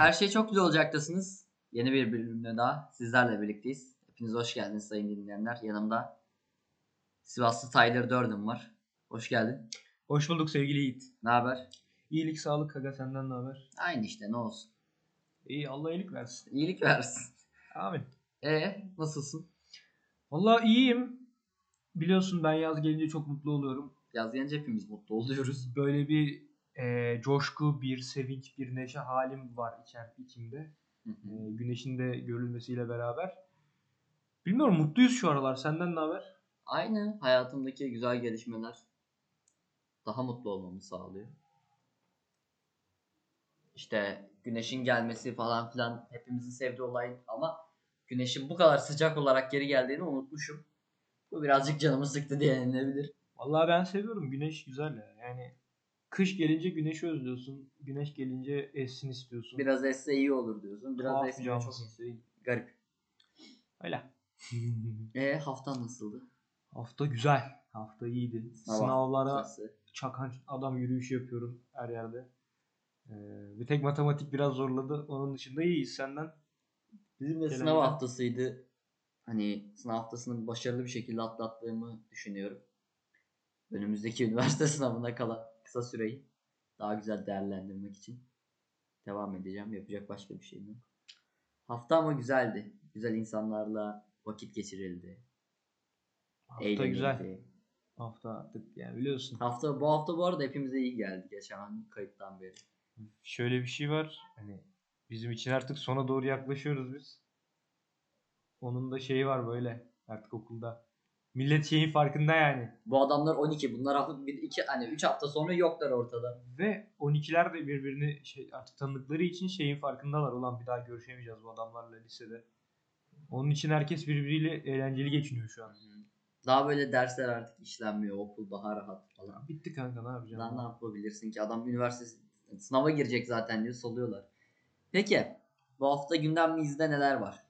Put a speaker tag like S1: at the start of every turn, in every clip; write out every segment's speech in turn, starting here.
S1: Her şey çok güzel olacaktasınız. Yeni bir bölümde daha sizlerle birlikteyiz. Hepiniz hoş geldiniz sayın dinleyenler. Yanımda Sivaslı Tyler Durden var. Hoş geldin.
S2: Hoş bulduk sevgili Yiğit.
S1: Ne haber?
S2: İyilik, sağlık Kaga senden ne haber?
S1: Aynı işte ne olsun.
S2: İyi Allah iyilik versin.
S1: İyilik versin.
S2: Amin.
S1: E nasılsın?
S2: Vallahi iyiyim. Biliyorsun ben yaz gelince çok mutlu oluyorum.
S1: Yaz gelince hepimiz mutlu oluyoruz.
S2: Böyle bir e, coşku, bir sevinç, bir neşe halim var içer, içimde.
S1: Hı
S2: E, güneşin de görülmesiyle beraber. Bilmiyorum mutluyuz şu aralar. Senden ne haber?
S1: Aynı hayatımdaki güzel gelişmeler daha mutlu olmamı sağlıyor. İşte güneşin gelmesi falan filan hepimizin sevdiği olay ama güneşin bu kadar sıcak olarak geri geldiğini unutmuşum. Bu birazcık canımı sıktı diye denilebilir.
S2: Vallahi ben seviyorum. Güneş güzel ya. Yani kış gelince güneşi özlüyorsun. Güneş gelince essin istiyorsun.
S1: Biraz esse iyi olur diyorsun. Biraz
S2: Tuhaf
S1: esse
S2: bir
S1: çok
S2: cansın.
S1: garip.
S2: Öyle.
S1: E haftan nasıldı?
S2: Hafta güzel. Hafta iyiydi.
S1: Sınav
S2: Sınavlara
S1: haftası.
S2: çakan adam yürüyüşü yapıyorum her yerde. Ee, bir tek matematik biraz zorladı. Onun dışında iyiyiz senden.
S1: Bizim de
S2: Gelen
S1: sınav haftasıydı. Hani sınav haftasını başarılı bir şekilde atlattığımı düşünüyorum. Önümüzdeki üniversite sınavına kalan kısa süreyi daha güzel değerlendirmek için devam edeceğim. Yapacak başka bir şeyim yok. Hafta ama güzeldi. Güzel insanlarla vakit geçirildi.
S2: Hafta
S1: eğlenildi.
S2: güzel. Hafta artık yani biliyorsun.
S1: Hafta bu hafta bu arada hepimize iyi geldi geçen kayıttan beri.
S2: Şöyle bir şey var. Hani bizim için artık sona doğru yaklaşıyoruz biz. Onun da şeyi var böyle artık okulda. Millet şeyin farkında yani.
S1: Bu adamlar 12. Bunlar hafta bir iki hani 3 hafta sonra yoklar ortada.
S2: Ve 12'ler de birbirini şey artık tanıdıkları için şeyin farkındalar. Ulan bir daha görüşemeyeceğiz bu adamlarla lisede. Onun için herkes birbiriyle eğlenceli geçiniyor şu an.
S1: Daha böyle dersler artık işlenmiyor. Okul daha rahat falan.
S2: Bitti kanka ne yapacağım?
S1: Lan ne yapabilirsin ki? Adam üniversite sınava girecek zaten diyor salıyorlar. Peki bu hafta gündemimizde neler var?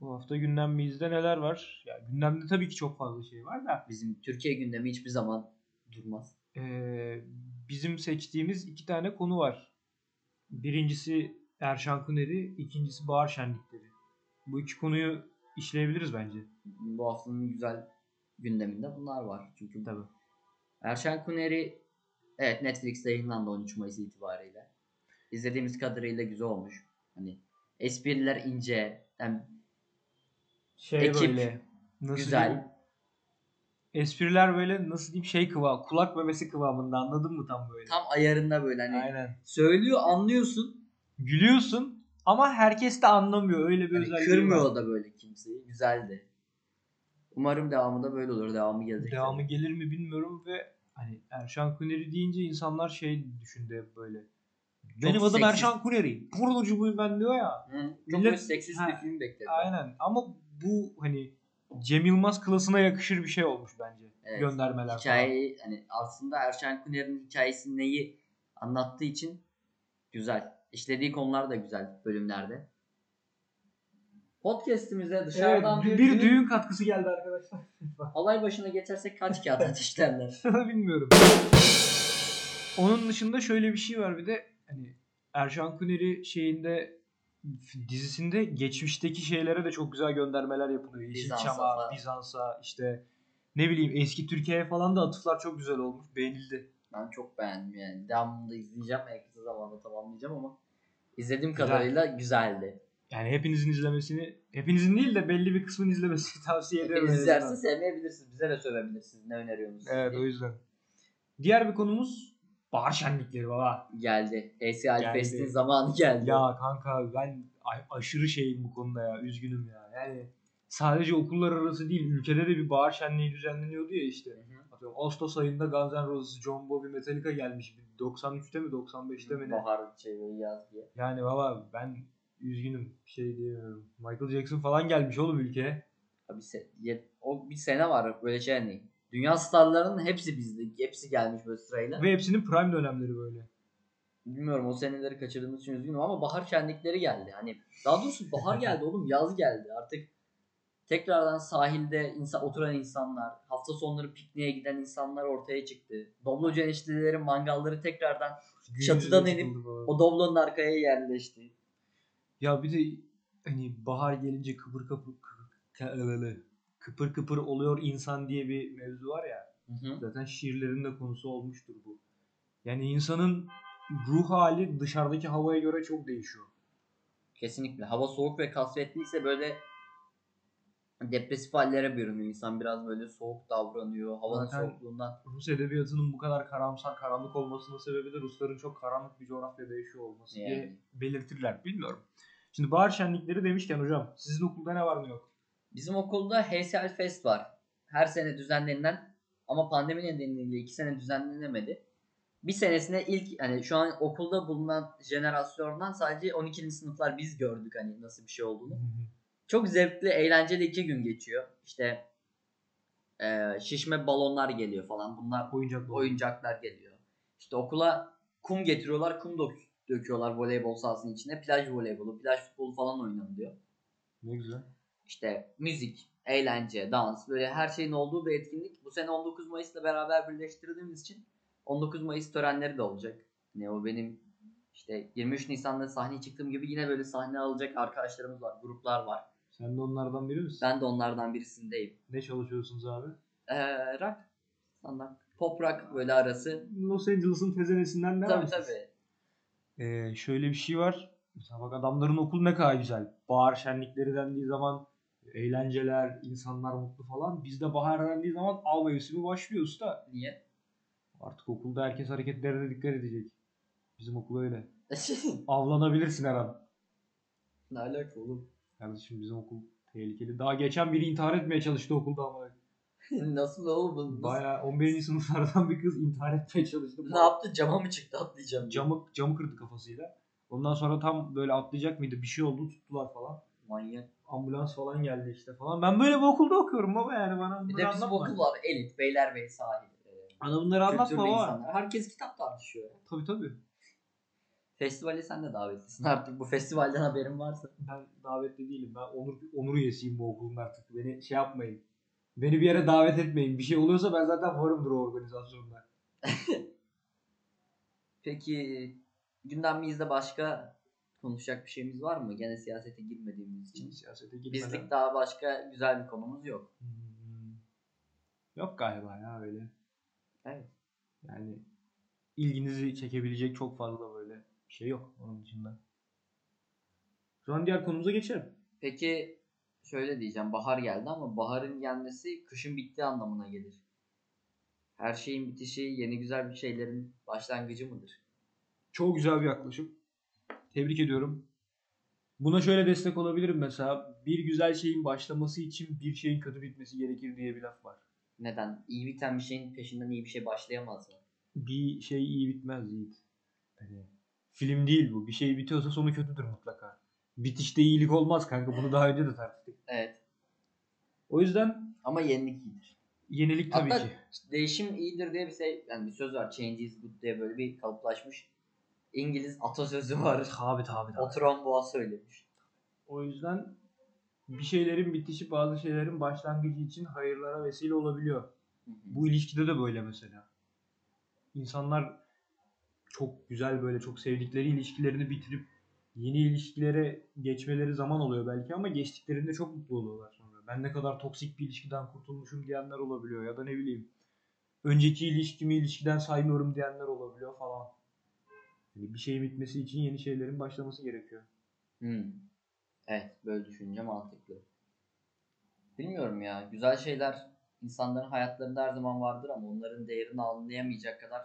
S2: Bu hafta gündemimizde neler var? Ya gündemde tabii ki çok fazla şey var da
S1: Bizim Türkiye gündemi hiçbir zaman durmaz.
S2: eee, bizim seçtiğimiz iki tane konu var. Birincisi Erşan Kuneri, ikincisi Bahar Şenlikleri. Bu iki konuyu işleyebiliriz bence.
S1: Bu haftanın güzel gündeminde bunlar var. Çünkü
S2: Tabii.
S1: Erşen Kuneri evet Netflix'te yayınlandı 13 Mayıs itibariyle. İzlediğimiz kadarıyla güzel olmuş. Hani espriler ince, yani
S2: Şey
S1: Ekip
S2: böyle nasıl
S1: güzel.
S2: diyeyim? Espriler böyle nasıl diyeyim şey kıvam, kulak memesi kıvamında anladın mı tam böyle?
S1: tam ayarında böyle hani
S2: Aynen.
S1: söylüyor anlıyorsun.
S2: Gülüyorsun ama herkes de anlamıyor. Öyle bir
S1: Hani
S2: özelliği
S1: kırmıyor
S2: var.
S1: da böyle kimseyi. Güzeldi. Umarım devamı da böyle olur. Devamı gelecek.
S2: Devamı gelir mi bilmiyorum ve hani Erşan Kuneri deyince insanlar şey düşündü hep böyle. Benim adım. Erşan Kuneri. Pornocu buyum ben diyor ya.
S1: Hı, çok
S2: Millet-
S1: seksist bir film bekledim.
S2: Aynen ama bu hani Cem Yılmaz klasına yakışır bir şey olmuş bence.
S1: Evet.
S2: Göndermeler falan.
S1: Hikayeyi hani aslında Erşen Kuner'in hikayesi neyi anlattığı için güzel. İşlediği konular da güzel bölümlerde. Podcast'imize
S2: Evet,
S1: dışarıdan
S2: bir,
S1: bir, düğün,
S2: düğün katkısı geldi arkadaşlar.
S1: olay başına geçersek kaç kağıt ateşlerler?
S2: Bilmiyorum. Onun dışında şöyle bir şey var bir de hani Erşan Kuneri şeyinde dizisinde geçmişteki şeylere de çok güzel göndermeler yapılıyor. Yeşilçam'a. Bizans'a işte ne bileyim eski Türkiye'ye falan da atıflar çok güzel olmuş. Beğenildi.
S1: Ben çok beğendim yani. Devamını da izleyeceğim. En kısa zamanda tamamlayacağım ama izlediğim
S2: Güzel.
S1: kadarıyla güzeldi.
S2: Yani hepinizin izlemesini, hepinizin değil de belli bir kısmın izlemesini tavsiye ederim.
S1: Hepiniz
S2: azından.
S1: sevmeyebilirsiniz. Bize de sövebilirsiniz. Ne öneriyorsunuz?
S2: Evet
S1: diye.
S2: o yüzden. Diğer bir konumuz bahar şenlikleri baba.
S1: Geldi.
S2: Geldi.
S1: Fest'in zamanı geldi.
S2: Ya kanka ben aşırı şeyim bu konuda ya. Üzgünüm ya. Yani sadece okullar arası değil ülkede de bir bahar şenliği düzenleniyordu ya işte.
S1: Hı hı.
S2: Atıyorum Ağustos ayında Guns N' Roses, John Bobby, Metallica gelmiş. 93'te mi 95'te mi ne?
S1: Bahar şey yaz diye.
S2: Yani baba ben üzgünüm. Bir şey diyemiyorum. Michael Jackson falan gelmiş oğlum ülkeye.
S1: Abi se- o bir sene var böyle şey hani. Dünya starlarının hepsi bizde. Hepsi gelmiş böyle sırayla.
S2: Ve hepsinin prime dönemleri böyle.
S1: Bilmiyorum o seneleri kaçırdığımız için üzgünüm ama bahar şenlikleri geldi. Hani daha doğrusu bahar geldi oğlum yaz geldi. Artık tekrardan sahilde insan oturan insanlar, hafta sonları pikniğe giden insanlar ortaya çıktı. Doblocu eniştelerin mangalları tekrardan Çatıdan
S2: Günümüze
S1: inip o doblonun arkaya yerleşti.
S2: Ya bir de hani bahar gelince kıpır kıpır kıpır, kıpır oluyor insan diye bir mevzu var ya.
S1: Hı hı.
S2: Zaten şiirlerin de konusu olmuştur bu. Yani insanın ruh hali dışarıdaki havaya göre çok değişiyor.
S1: Kesinlikle. Hava soğuk ve kasvetliyse böyle depresif hallere bürünüyor. İnsan biraz böyle soğuk davranıyor. Havanın
S2: Zaten-
S1: soğukluğundan.
S2: Rus edebiyatının bu kadar karamsar, karanlık olmasının sebebi de Rusların çok karanlık bir coğrafyada yaşıyor olması diye
S1: Yani.
S2: belirtirler. Bilmiyorum. Şimdi bahar şenlikleri demişken hocam sizin okulda ne var ne yok?
S1: Bizim okulda Heysel Fest var. Her sene düzenlenilen ama pandemi nedeniyle iki sene düzenlenemedi. Bir senesine ilk hani şu an okulda bulunan jenerasyondan sadece 12. sınıflar biz gördük hani nasıl bir şey olduğunu. Çok zevkli, eğlenceli iki gün geçiyor. İşte eee, şişme balonlar geliyor falan. Bunlar
S2: Oyuncak
S1: oyuncaklar geliyor. İşte okula kum getiriyorlar, kum dök- döküyorlar voleybol sahasının içine. Plaj voleybolu, plaj futbolu falan oynanılıyor.
S2: Ne güzel.
S1: İşte müzik, eğlence, dans böyle her şeyin olduğu bir etkinlik. Bu sene 19 Mayıs'la beraber birleştirdiğimiz için 19 Mayıs törenleri de olacak. Ne o benim işte 23 Nisan'da sahneye çıktığım gibi yine böyle sahne alacak arkadaşlarımız var, gruplar var.
S2: Sen de onlardan biri misin?
S1: Ben de onlardan birisindeyim.
S2: Ne çalışıyorsunuz abi?
S1: Ee, rock, standart, pop rock böyle arası.
S2: Los Angeles'ın tezenesinden ne
S1: Tabii tabii.
S2: Ee, şöyle bir şey var. Mesela bak adamların okulu ne kadar güzel. Bahar şenlikleri dendiği zaman eğlenceler, insanlar mutlu falan. Bizde bahar dendiği zaman av mevsimi başlıyor usta.
S1: Niye?
S2: Artık okulda herkes hareketlerine dikkat edecek. Bizim okul öyle. Avlanabilirsin her an.
S1: ne alaka oğlum?
S2: Kardeşim bizim okul tehlikeli. Daha geçen biri intihar etmeye çalıştı okulda ama.
S1: Nasıl oğlum?
S2: Bayağı 11. sınıflardan bir kız intihar etmeye çalıştı.
S1: Ne yaptı? Cama mı çıktı atlayacağım? diye.
S2: Camı, camı kırdı kafasıyla. Ondan sonra tam böyle atlayacak mıydı? Bir şey oldu tuttular falan.
S1: Manyak.
S2: ambulans falan geldi işte falan. Ben böyle bir okulda okuyorum baba yani bana
S1: Bir
S2: bunları
S1: de bizim
S2: anlatma.
S1: okul var. Elit, Beylerbeyi sahil. Ee,
S2: Bana bunları anlatma
S1: Kültürlü
S2: baba.
S1: insanlar. Herkes kitap tartışıyor. ya.
S2: Tabii tabii.
S1: Festivale sen de davetlisin artık. Bu festivalden haberin varsa.
S2: Ben davetli değilim. Ben onur, onur üyesiyim bu okulun artık. Beni şey yapmayın. Beni bir yere davet etmeyin. Bir şey oluyorsa ben zaten varımdır o organizasyonda.
S1: Peki gündemimizde başka konuşacak bir şeyimiz var mı? Gene siyasete girmediğimiz için.
S2: Siyasete girmeden.
S1: Bizlik daha başka güzel bir konumuz yok.
S2: Hmm. Yok galiba ya öyle.
S1: Evet.
S2: Yani ilginizi çekebilecek çok fazla böyle bir şey yok onun dışında. Şu an diğer konumuza geçelim.
S1: Peki şöyle diyeceğim. Bahar geldi ama baharın gelmesi kışın bittiği anlamına gelir. Her şeyin bitişi yeni güzel bir şeylerin başlangıcı mıdır?
S2: Çok güzel bir yaklaşım. Tebrik ediyorum. Buna şöyle destek olabilirim mesela. Bir güzel şeyin başlaması için bir şeyin kötü bitmesi gerekir diye bir laf var.
S1: Neden? İyi biten bir şeyin peşinden iyi bir şey başlayamaz mı?
S2: Bir şey iyi bitmez Yiğit. Hani film değil bu. Bir şey bitiyorsa sonu kötüdür mutlaka. Bitişte iyilik olmaz kanka. Bunu daha önce de tartıştık.
S1: Evet.
S2: O yüzden
S1: Ama yenilik iyidir.
S2: yenilik tabii
S1: Hatta
S2: ki.
S1: değişim iyidir diye bir şey, yani bir söz var. Change is good diye böyle bir kalıplaşmış İngiliz atasözü var.
S2: Tabi tabi tabi.
S1: Oturan boğa söylemiş.
S2: O yüzden bir şeylerin bitişi bazı şeylerin başlangıcı için hayırlara vesile olabiliyor.
S1: Hı hı.
S2: Bu ilişkide de böyle mesela. İnsanlar çok güzel böyle çok sevdikleri ilişkilerini bitirip yeni ilişkilere geçmeleri zaman oluyor belki ama geçtiklerinde çok mutlu oluyorlar sonra. Ben ne kadar toksik bir ilişkiden kurtulmuşum diyenler olabiliyor ya da ne bileyim önceki ilişkimi ilişkiden saymıyorum diyenler olabiliyor falan. Yani bir şeyin bitmesi için yeni şeylerin başlaması gerekiyor.
S1: Hmm. Evet böyle düşününce mantıklı. Bilmiyorum ya. Güzel şeyler insanların hayatlarında her zaman vardır ama onların değerini anlayamayacak kadar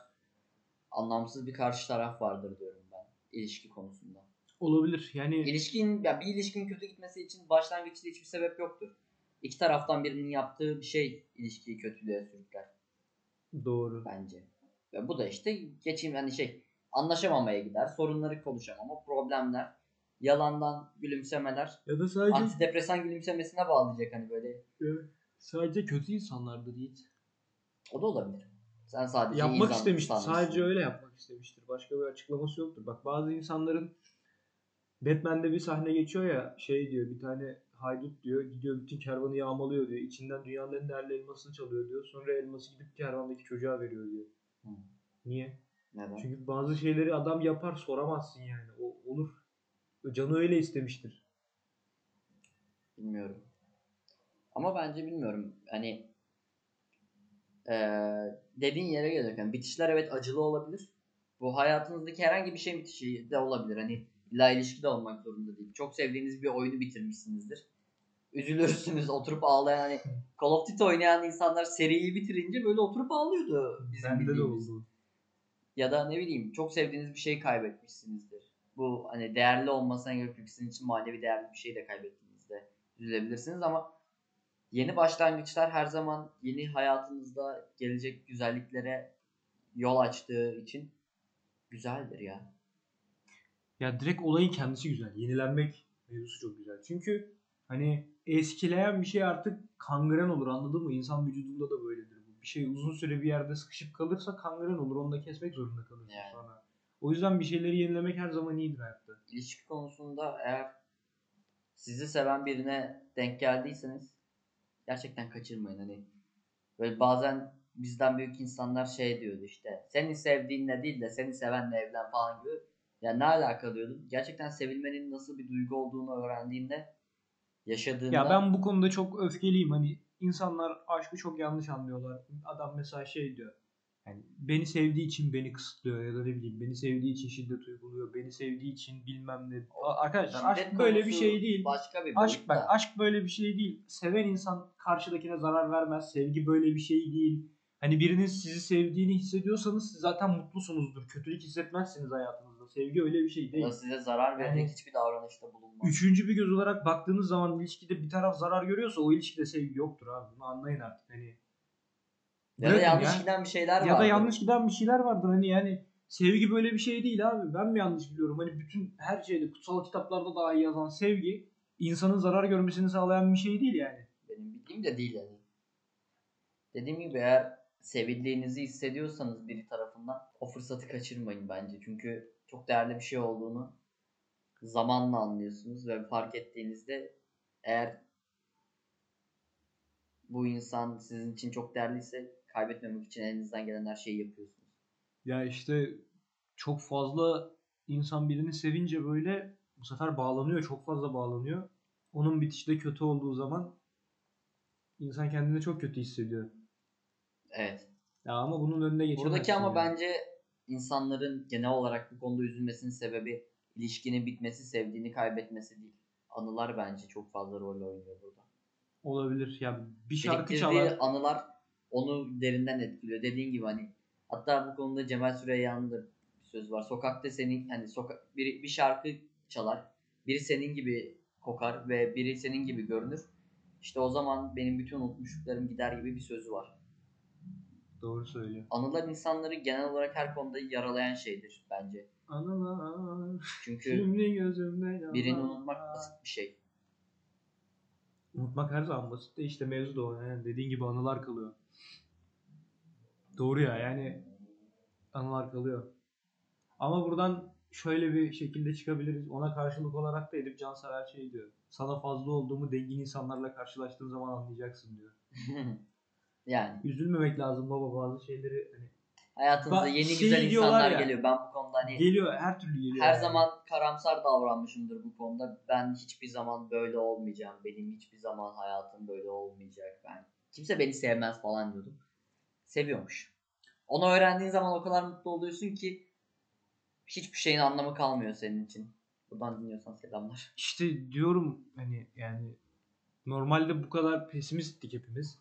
S1: anlamsız bir karşı taraf vardır diyorum ben ilişki konusunda.
S2: Olabilir. Yani
S1: İlişkin ya bir ilişkinin kötü gitmesi için başlangıçta hiçbir sebep yoktur. İki taraftan birinin yaptığı bir şey ilişkiyi kötülüğe sürükler
S2: doğru.
S1: bence. Ve bu da işte geçim yani şey anlaşamamaya gider, sorunları konuşamama, problemler, yalandan gülümsemeler,
S2: Ya da sadece
S1: antidepresan gülümsemesine bağlayacak hani böyle.
S2: Evet. sadece kötü insanlardır Yiğit.
S1: O da olabilir. Sen sadece
S2: yapmak istemiştir. Sadece öyle yapmak istemiştir. Başka bir açıklaması yoktur. Bak bazı insanların Batman'de bir sahne geçiyor ya şey diyor bir tane haydut diyor gidiyor bütün kervanı yağmalıyor diyor. İçinden dünyanın en değerli elmasını çalıyor diyor. Sonra elması gidip kervandaki çocuğa veriyor diyor.
S1: Hı.
S2: Niye?
S1: Neden?
S2: Çünkü bazı şeyleri adam yapar soramazsın yani. O olur. Canı öyle istemiştir.
S1: Bilmiyorum. Ama bence bilmiyorum. Hani eee dediğin yere gelir. Yani bitişler evet acılı olabilir. Bu hayatınızdaki herhangi bir şey bitişi de olabilir. Hani illa ilişki de olmak zorunda değil. Çok sevdiğiniz bir oyunu bitirmişsinizdir. Üzülürsünüz oturup ağlayan hani Call of Duty oynayan insanlar seriyi bitirince böyle oturup ağlıyordu bizim
S2: Bende de oldu.
S1: Ya da ne bileyim çok sevdiğiniz bir şeyi kaybetmişsinizdir. Bu hani değerli olmasına gerek yok. Sizin için manevi değerli bir şey de kaybettiğinizde üzülebilirsiniz ama yeni başlangıçlar her zaman yeni hayatınızda gelecek güzelliklere yol açtığı için güzeldir ya.
S2: Ya direkt olayın kendisi güzel. Yenilenmek mevzusu çok güzel. Çünkü hani eskileyen bir şey artık kangren olur anladın mı? İnsan vücudunda da böyledir bu. Bir şey uzun süre bir yerde sıkışıp kalırsa kangren olur. Onu da kesmek zorunda kalırsın
S1: Yani.
S2: sonra. O yüzden bir şeyleri yenilemek her zaman iyidir hayatta.
S1: İlişki konusunda eğer sizi seven birine denk geldiyseniz gerçekten kaçırmayın. Hani böyle bazen bizden büyük insanlar şey diyordu işte seni sevdiğinle değil de seni sevenle evlen falan gibi. Ya ne alaka diyordum. Gerçekten sevilmenin nasıl bir duygu olduğunu öğrendiğinde yaşadığında
S2: Ya ben bu konuda çok öfkeliyim. Hani insanlar aşkı çok yanlış anlıyorlar. Adam mesela şey diyor. Yani beni sevdiği için beni kısıtlıyor ya da ne bileyim beni sevdiği için şiddet uyguluyor. Beni sevdiği için bilmem ne. Arkadaşlar
S1: Şiddet
S2: aşk böyle bir şey değil.
S1: Başka bir
S2: Aşk bak aşk böyle bir şey değil. Seven insan karşıdakine zarar vermez. Sevgi böyle bir şey değil. Hani birinin sizi sevdiğini hissediyorsanız zaten mutlusunuzdur. Kötülük hissetmezsiniz hayatınızda. Sevgi öyle bir şey değil.
S1: Ya size zarar verecek
S2: Yani-
S1: hiçbir davranışta bulunmaz.
S2: Üçüncü bir göz olarak baktığınız zaman ilişkide bir taraf zarar görüyorsa o ilişkide sevgi yoktur abi. Bunu anlayın artık. Hani
S1: ya da yanlış
S2: ya.
S1: giden bir şeyler
S2: ya
S1: var.
S2: da yanlış giden bir şeyler vardır hani yani sevgi böyle bir şey değil abi. Ben mi yanlış biliyorum? Hani bütün her şeyde kutsal kitaplarda dahi yazan sevgi insanın zarar görmesini sağlayan bir şey değil yani.
S1: Benim bildiğim de değil yani. Dediğim gibi eğer sevildiğinizi hissediyorsanız biri tarafından o fırsatı kaçırmayın bence. Çünkü çok değerli bir şey olduğunu zamanla anlıyorsunuz ve fark ettiğinizde eğer bu insan sizin için çok değerliyse kaybetmemek için elinizden gelen her şeyi yapıyorsunuz.
S2: Ya işte çok fazla insan birini sevince böyle bu sefer bağlanıyor. Çok fazla bağlanıyor. Onun bitişte kötü olduğu zaman insan kendini çok kötü hissediyor.
S1: Evet.
S2: Ya ama bunun önüne geçemezsin.
S1: Buradaki ama
S2: ya.
S1: bence insanların genel olarak bu konuda üzülmesinin sebebi ilişkinin bitmesi, sevdiğini kaybetmesi değil. Anılar bence çok fazla rol oynuyor burada.
S2: olabilir. Ya bir şarkı çalar.
S1: anılar onu derinden etkiliyor. Dediğin gibi hani hatta bu konuda Cemal Süreyya'nın da bir söz var. Sokakta senin hani sokak bir, bir şarkı çalar. Biri senin gibi kokar ve biri senin gibi görünür. İşte o zaman benim bütün unutmuşluklarım gider gibi bir sözü var.
S2: Doğru söylüyor.
S1: Anılar insanları genel olarak her konuda yaralayan şeydir bence.
S2: Anılar
S1: Çünkü
S2: şimdi gözümde
S1: birini
S2: yanar.
S1: unutmak basit bir şey.
S2: Unutmak her zaman basit de işte mevzu da o. Yani dediğin gibi anılar kalıyor. Doğru ya yani anılar kalıyor. Ama buradan şöyle bir şekilde çıkabiliriz. Ona karşılık olarak da Edip Cansever şey diyor. Sana fazla olduğumu dengin insanlarla karşılaştığın zaman anlayacaksın diyor.
S1: yani
S2: Üzülmemek lazım baba bazı şeyleri hani
S1: hayatınıza yeni
S2: şey
S1: güzel insanlar
S2: ya,
S1: geliyor. Ben bu konuda hani
S2: geliyor her türlü geliyor.
S1: her
S2: yani.
S1: zaman karamsar davranmışımdır bu konuda. Ben hiçbir zaman böyle olmayacağım. Benim hiçbir zaman hayatım böyle olmayacak. Ben kimse beni sevmez falan diyordum. Seviyormuş. Onu öğrendiğin zaman o kadar mutlu oluyorsun ki hiçbir şeyin anlamı kalmıyor senin için. Buradan dinliyorsan selamlar.
S2: İşte diyorum hani yani normalde bu kadar pesimisttik hepimiz.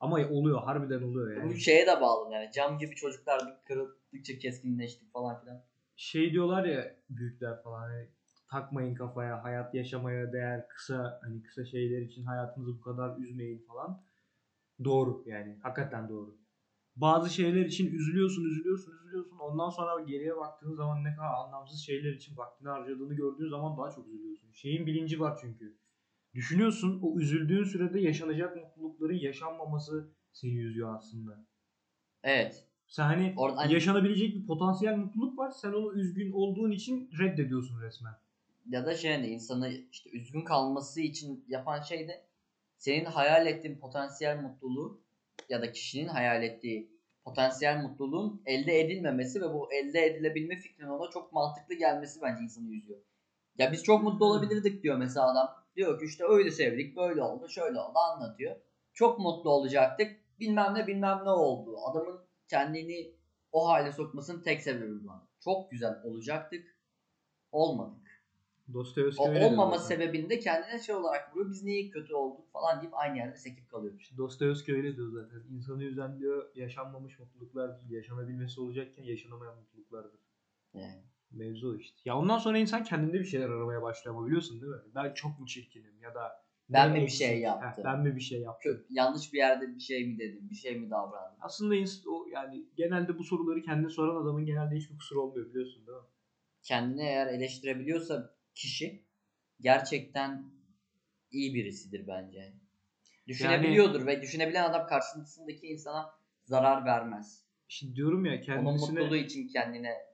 S2: Ama oluyor harbiden oluyor yani.
S1: Bu şeye de bağlı yani. Cam gibi çocuklar bir kırıldıkça keskinleştik falan filan.
S2: şey diyorlar ya büyükler falan hani takmayın kafaya hayat yaşamaya değer kısa hani kısa şeyler için hayatınızı bu kadar üzmeyin falan. Doğru yani hakikaten doğru. Bazı şeyler için üzülüyorsun, üzülüyorsun, üzülüyorsun. Ondan sonra geriye baktığın zaman ne kadar anlamsız şeyler için vaktini harcadığını gördüğün zaman daha çok üzülüyorsun. Şeyin bilinci var çünkü. Düşünüyorsun o üzüldüğün sürede yaşanacak mutlulukların yaşanmaması seni üzüyor aslında.
S1: Evet.
S2: Sen hani
S1: Orada hani-
S2: yaşanabilecek bir potansiyel mutluluk var. Sen onu üzgün olduğun için reddediyorsun resmen.
S1: ya da şey hani insanı işte üzgün kalması için yapan şey de senin hayal ettiğin potansiyel mutluluğu ya da kişinin hayal ettiği potansiyel mutluluğun elde edilmemesi ve bu elde edilebilme fikrinin ona çok mantıklı gelmesi bence insanı üzüyor. Ya biz çok mutlu olabilirdik diyor mesela adam. Diyor ki işte öyle sevdik, böyle oldu, şöyle oldu anlatıyor. Çok mutlu olacaktık. Bilmem ne bilmem ne oldu. Adamın kendini o hale sokmasının tek sebebi var. Çok güzel olacaktık. Olmadık.
S2: Dostoyevski
S1: O olmama sebebini de kendine şey olarak vuruyor. Biz niye kötü olduk falan deyip aynı yerde sekip kalıyormuş.
S2: Dostoyevski öyle diyor zaten. İnsanı üzen diyor yaşanmamış mutluluklar değil. Yaşanabilmesi olacakken yaşanamayan mutluluklardır.
S1: Yani.
S2: Mevzu işte. Ya ondan sonra insan kendinde bir şeyler aramaya başlıyor ama biliyorsun değil mi? Ben çok mu çirkinim ya da
S1: Ben mi bir şey
S2: Heh,
S1: yaptım?
S2: ben mi bir şey yaptım?
S1: Yanlış bir yerde bir şey mi dedim, bir şey mi davrandım?
S2: Aslında o yani genelde bu soruları kendine soran adamın genelde hiçbir kusuru olmuyor biliyorsun değil mi?
S1: Kendini eğer eleştirebiliyorsa kişi gerçekten iyi birisidir bence. Düşünebiliyordur ve düşünebilen adam karşısındaki insana zarar vermez.
S2: Şimdi diyorum ya
S1: Onun
S2: kendisine
S1: mutluluğu için kendine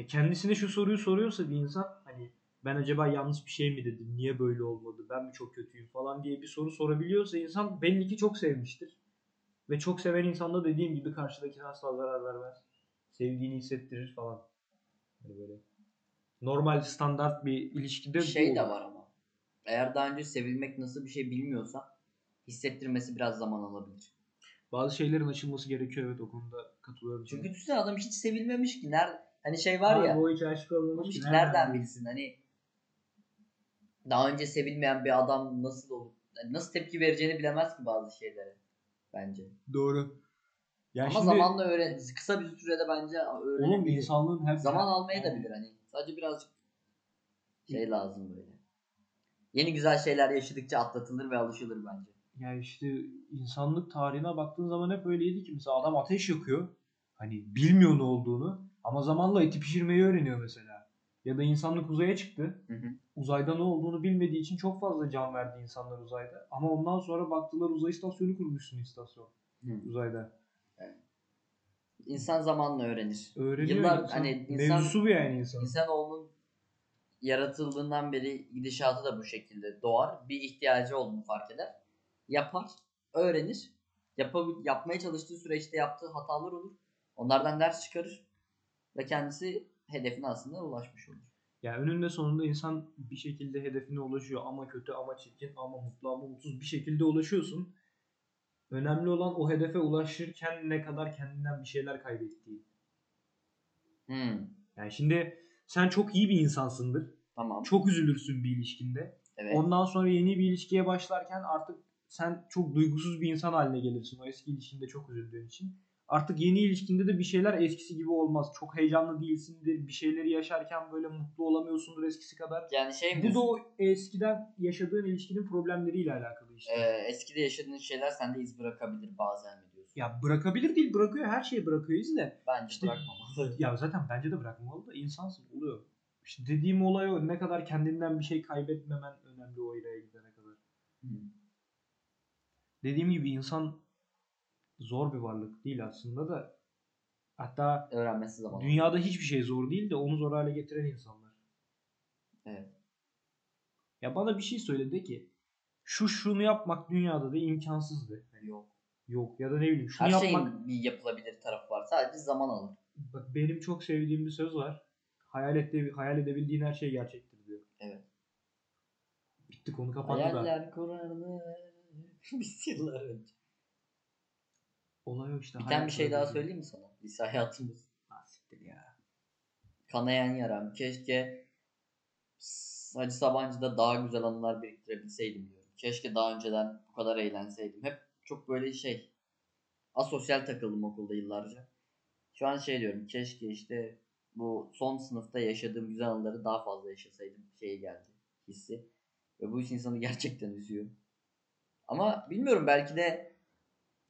S2: ya kendisine şu soruyu soruyorsa bir insan hani ben acaba yanlış bir şey mi dedim? Niye böyle olmadı? Ben mi çok kötüyüm falan diye bir soru sorabiliyorsa insan belli ki çok sevmiştir. Ve çok seven insan da dediğim gibi karşıdakine asla zarar vermez. Sevdiğini hissettirir falan. Hani böyle normal standart bir ilişkide bu
S1: şey de
S2: olur.
S1: var ama. Eğer daha önce sevilmek nasıl bir şey bilmiyorsa hissettirmesi biraz zaman alabilir.
S2: Bazı şeylerin açılması gerekiyor evet o konuda katılıyorum.
S1: Çünkü düşünsene adam hiç sevilmemiş ki. Nerede? Hani şey var
S2: Abi
S1: ya.
S2: o hiç aşık olmamış
S1: Oğlum
S2: nereden
S1: nereden
S2: bilsin?
S1: Hani daha önce sevilmeyen bir adam nasıl olur? Yani nasıl tepki vereceğini bilemez ki bazı şeylere. Bence.
S2: Doğru. Ya
S1: Ama
S2: şimdi,
S1: zamanla öğren kısa bir sürede bence
S2: oğlum
S1: öğrenebilir.
S2: insanlığın her
S1: Zaman almaya da bilir hani. Sadece birazcık şey lazım böyle. Yeni güzel şeyler yaşadıkça atlatılır ve alışılır bence.
S2: Ya işte insanlık tarihine baktığın zaman hep öyleydi ki mesela adam ateş yakıyor. Hani bilmiyor ne olduğunu ama zamanla eti pişirmeyi öğreniyor mesela. Ya da insanlık uzaya çıktı.
S1: Hı hı.
S2: Uzayda ne olduğunu bilmediği için çok fazla can verdi insanlar uzayda. Ama ondan sonra baktılar uzay istasyonu kurmuşsun istasyon
S1: Hı.
S2: uzayda.
S1: İnsan zamanla öğrenir.
S2: Öğreniyor
S1: Yıllar
S2: insan.
S1: hani insan
S2: Mevzusu bu yani insan.
S1: insanoğlunun yaratıldığından beri gidişatı da bu şekilde doğar. Bir ihtiyacı olduğunu fark eder. Yapar, öğrenir. Yapabil- yapmaya çalıştığı süreçte yaptığı hatalar olur. Onlardan ders çıkarır ve kendisi hedefine aslında ulaşmış olur.
S2: Ya önünde sonunda insan bir şekilde hedefine ulaşıyor ama kötü ama çirkin ama mutlu ama mutsuz bir şekilde ulaşıyorsun. Önemli olan o hedefe ulaşırken ne kadar kendinden bir şeyler kaybettiğin.
S1: Hmm,
S2: Yani şimdi sen çok iyi bir insansındır.
S1: tamam.
S2: Çok üzülürsün bir ilişkinde.
S1: Evet.
S2: Ondan sonra yeni bir ilişkiye başlarken artık sen çok duygusuz bir insan haline gelirsin. O eski ilişkinde çok üzüldüğün için. Artık yeni ilişkinde de bir şeyler eskisi gibi olmaz. Çok heyecanlı değilsindir. Bir şeyleri yaşarken böyle mutlu olamıyorsundur eskisi kadar.
S1: yani şey mi
S2: Bu da o eskiden yaşadığın ilişkinin problemleriyle alakalı işte.
S1: Ee, eskide yaşadığın şeyler sende iz bırakabilir bazen mi diyorsun?
S2: Ya bırakabilir değil bırakıyor her şeyi bırakıyor iz de.
S1: Bence
S2: İşte-
S1: bırakmamalı.
S2: Ya zaten bence de bırakmamalı da insansın oluyor. İşte dediğim olay o ne kadar kendinden bir şey kaybetmemen önemli o yere gidene kadar.
S1: Hmm.
S2: Dediğim gibi insan zor bir varlık değil aslında da hatta
S1: Öğrenmesi zaman.
S2: dünyada hiçbir şey zor değil de onu zor hale getiren insanlar.
S1: Evet.
S2: Ya bana bir şey söyledi ki şu şunu yapmak dünyada da imkansızdı. Yani
S1: Yok.
S2: yok ya da ne bileyim şunu
S1: Her
S2: yapmak
S1: şeyin bir yapılabilir tarafı var. Sadece zaman alır.
S2: Bak benim çok sevdiğim bir söz var. Hayal ettiği, hayal edebildiğin her şey gerçektir diyor.
S1: Evet.
S2: Bitti konu kapandı da.
S1: Hayaller kurardı. Biz yıllar önce.
S2: Olay o işte.
S1: Bir tane bir şey daha söyleyeyim mi sana? Lise hayatımız.
S2: Siktir ya.
S1: Kanayan yaram. Keşke Hacı Sabancı'da daha güzel anılar biriktirebilseydim diyorum. Keşke daha önceden bu kadar eğlenseydim. Hep çok böyle şey asosyal takıldım okulda yıllarca. Şu an şey diyorum. Keşke işte bu son sınıfta yaşadığım güzel anıları daha fazla yaşasaydım. Şey geldi hissi. Ve bu iş insanı gerçekten üzüyor. Ama bilmiyorum belki de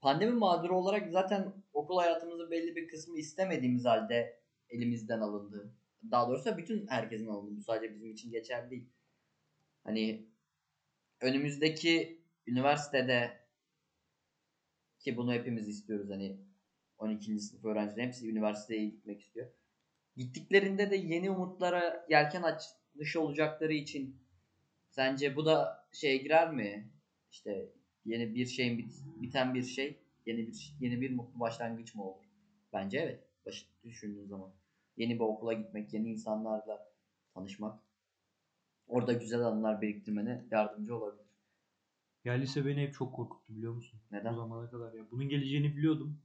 S1: pandemi mağduru olarak zaten okul hayatımızın belli bir kısmı istemediğimiz halde elimizden alındı. Daha doğrusu bütün herkesin alındı. Sadece bizim için geçerli değil. Hani önümüzdeki üniversitede ki bunu hepimiz istiyoruz hani 12. sınıf öğrencileri hepsi üniversiteye gitmek istiyor. Gittiklerinde de yeni umutlara yelken açmış olacakları için sence bu da şeye girer mi? İşte yeni bir şeyin bit- biten bir şey yeni bir yeni bir mutlu başlangıç mı olur? Bence evet. Baş, düşündüğün zaman. Yeni bir okula gitmek, yeni insanlarla tanışmak orada güzel anılar biriktirmene yardımcı olabilir.
S2: Ya lise beni hep çok korkuttu biliyor musun?
S1: Neden?
S2: Bu zamana kadar ya. Bunun geleceğini biliyordum.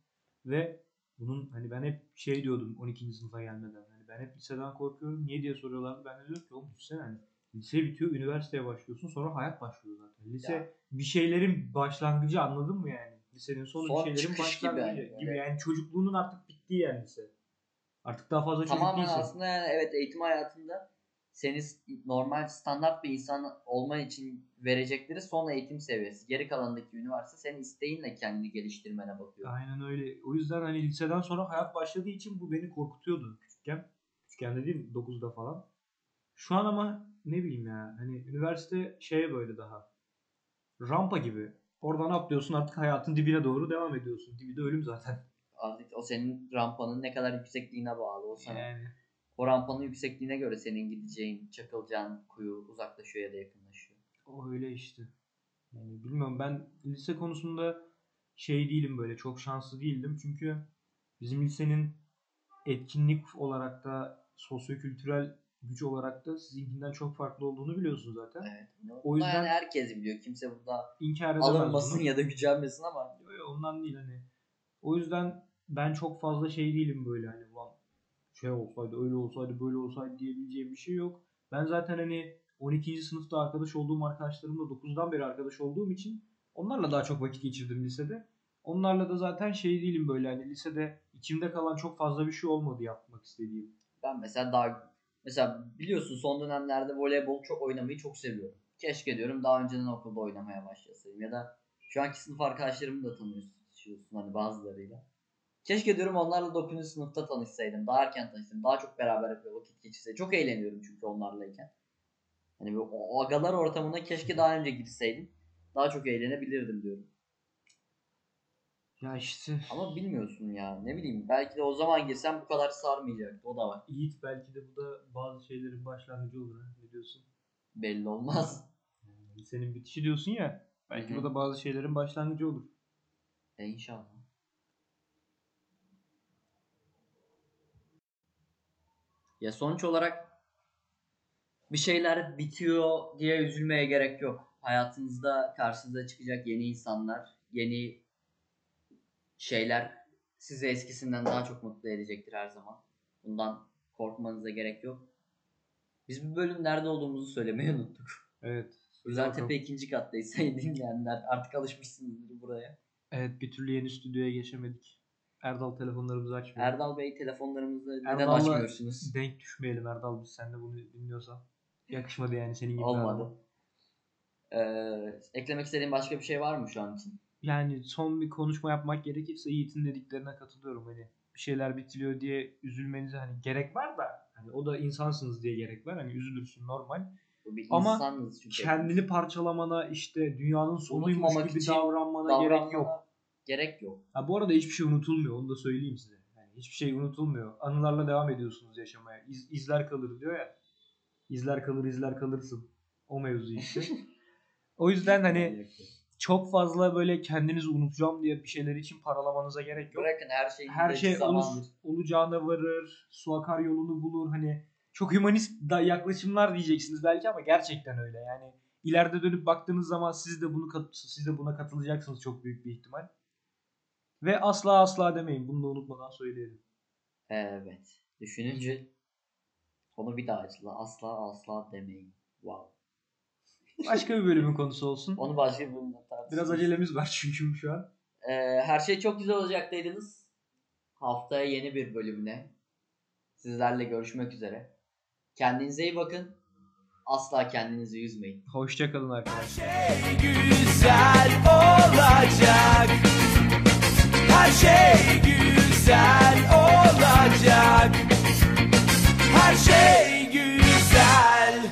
S2: Ve bunun hani ben hep şey diyordum 12. sınıfa gelmeden. Hani ben hep liseden korkuyorum. Niye diye soruyorlardı. Ben de diyorum ki oğlum düşünsene hani lise bitiyor, üniversiteye başlıyorsun. Sonra hayat başlıyor zaten. Lise
S1: Ya.
S2: bir şeylerin başlangıcı anladın mı yani? Lisenin sonu
S1: Son
S2: bir şeylerin
S1: çıkış gibi
S2: başlangıcı
S1: yani,
S2: gibi. Yani çocukluğunun artık bittiği yani lise. Artık daha fazla çocuk
S1: Tamamen
S2: değilsin.
S1: aslında yani evet eğitim hayatında seni normal standart bir insan olman için verecekleri son eğitim seviyesi. Geri kalanındaki üniversite senin isteğinle kendini geliştirmene bakıyor.
S2: Aynen öyle. O yüzden hani liseden sonra hayat başladığı için bu beni korkutuyordu küçükken. Küçükken dediğim 9'da falan. Şu an ama ne bileyim ya hani üniversite şeye böyle daha rampa gibi. Oradan atlıyorsun artık hayatın dibine doğru devam ediyorsun. Dibi de ölüm zaten.
S1: Artık o senin rampanın ne kadar yüksekliğine bağlı. O sana
S2: Yani
S1: o rampanın yüksekliğine göre senin gideceğin, çakılacağın kuyu uzaklaşıyor ya da yakınlaşıyor.
S2: o öyle işte. Yani bilmiyorum ben lise konusunda şey değilim böyle çok şanslı değildim. Çünkü bizim lisenin etkinlik olarak da sosyokültürel güç olarak da sizinkinden çok farklı olduğunu biliyorsun zaten.
S1: Evet.
S2: O yüzden-
S1: yani herkes biliyor. Kimse burada
S2: İnkar
S1: alınmasın ya da gücenmesin ama
S2: Yo, yo, ondan değil hani. O yüzden ben çok fazla şey değilim böyle hani ulan şey olsaydı öyle olsaydı böyle olsaydı diyebileceğim bir şey yok. Ben zaten hani 12. sınıfta arkadaş olduğum arkadaşlarımla 9'dan beri arkadaş olduğum için onlarla daha çok vakit geçirdim lisede. Onlarla da zaten şey değilim böyle hani lisede içimde kalan çok fazla bir şey olmadı yapmak istediğim.
S1: Ben mesela daha mesela biliyorsun son dönemlerde voleybol çok oynamayı çok seviyorum. Keşke diyorum daha önceden okulda oynamaya başlasaydım ya da şu anki sınıf arkadaşlarımı da tanıyorsun hani bazılarıyla. Keşke diyorum onlarla 9. sınıfta tanışsaydım. Daha erken tanışsaydım. Daha çok beraber vakit geçirseydim. Çok eğleniyorum çünkü onlarlayken. Hani o agalar ortamına keşke daha önce girseydim. Daha çok eğlenebilirdim diyorum.
S2: Ya işte
S1: Ama bilmiyorsun ya. Ne bileyim. Belki de o zaman girsem bu kadar sarmayacaktı. O da var.
S2: Yiğit belki de bu da bazı şeylerin başlangıcı olur ha. Ne diyorsun?
S1: Belli olmaz.
S2: Senin bitişi diyorsun ya. Belki
S1: Hı hı.
S2: bu da bazı şeylerin başlangıcı olur.
S1: E inşallah. Ya sonuç olarak bir şeyler bitiyor diye üzülmeye gerek yok. Hayatınızda karşınıza çıkacak yeni insanlar, yeni şeyler sizi eskisinden daha çok mutlu edecektir her zaman. Bundan korkmanıza gerek yok. Biz bu bölüm nerede olduğumuzu söylemeyi unuttuk.
S2: Evet.
S1: Güzeltepe ikinci kattayız sayın dinleyenler. Artık alışmışsınızdır buraya.
S2: Evet bir türlü yeni stüdyoya geçemedik. Erdal telefonlarımızı açmıyor.
S1: Erdal Bey telefonlarımızı neden
S2: Erdal'la
S1: açmıyorsunuz?
S2: Denk düşmeyelim Erdal biz sen de bunu dinliyorsan. Yakışmadı yani senin gibi.
S1: Olmadı. Ee, eklemek istediğin başka bir şey var mı şu an için?
S2: Yani son bir konuşma yapmak gerekirse Yiğit'in dediklerine katılıyorum. Hani bir şeyler bitiliyor diye üzülmenize hani gerek var da hani o da insansınız diye gerek var. Hani üzülürsün normal. Ama
S1: çünkü.
S2: Kendini parçalamana işte dünyanın sonuymuş gibi
S1: için
S2: davranmana gerek yok.
S1: Davranmana Gerek yok.
S2: Ha bu arada hiçbir şey unutulmuyor. Onu da söyleyeyim size. Yani hiçbir şey unutulmuyor. Anılarla devam ediyorsunuz yaşamaya. İz, izler kalır diyor ya. İzler kalır, izler kalırsın. O mevzu işte. o yüzden hani. Çok fazla böyle kendinizi unutacağım diye bir şeyler için paralamanıza gerek yok.
S1: Bırakın her şeyin
S2: Her şey
S1: zamandır.
S2: olacağına varır. Su akar yolunu bulur. Hani çok hümanist da yaklaşımlar diyeceksiniz belki ama gerçekten öyle. Yani ileride dönüp baktığınız zaman siz de bunu siz de buna katılacaksınız çok büyük bir ihtimal. Ve asla asla demeyin. Bunu da unutmadan söyleyelim.
S1: Evet. Düşününce onu bir daha açla. Asla asla demeyin. Wow.
S2: Başka bir bölümün konusu olsun.
S1: Onu başka bir bölümde tartışalım.
S2: Biraz acelemiz var çünkü şu an.
S1: Ee, her şey çok güzel olacak dediniz. Haftaya yeni bir bölümüne sizlerle görüşmek üzere. Kendinize iyi bakın. Asla kendinizi üzmeyin.
S2: Hoşçakalın arkadaşlar.
S3: Her şey güzel olacak. Her şey güzel olacak. Her şey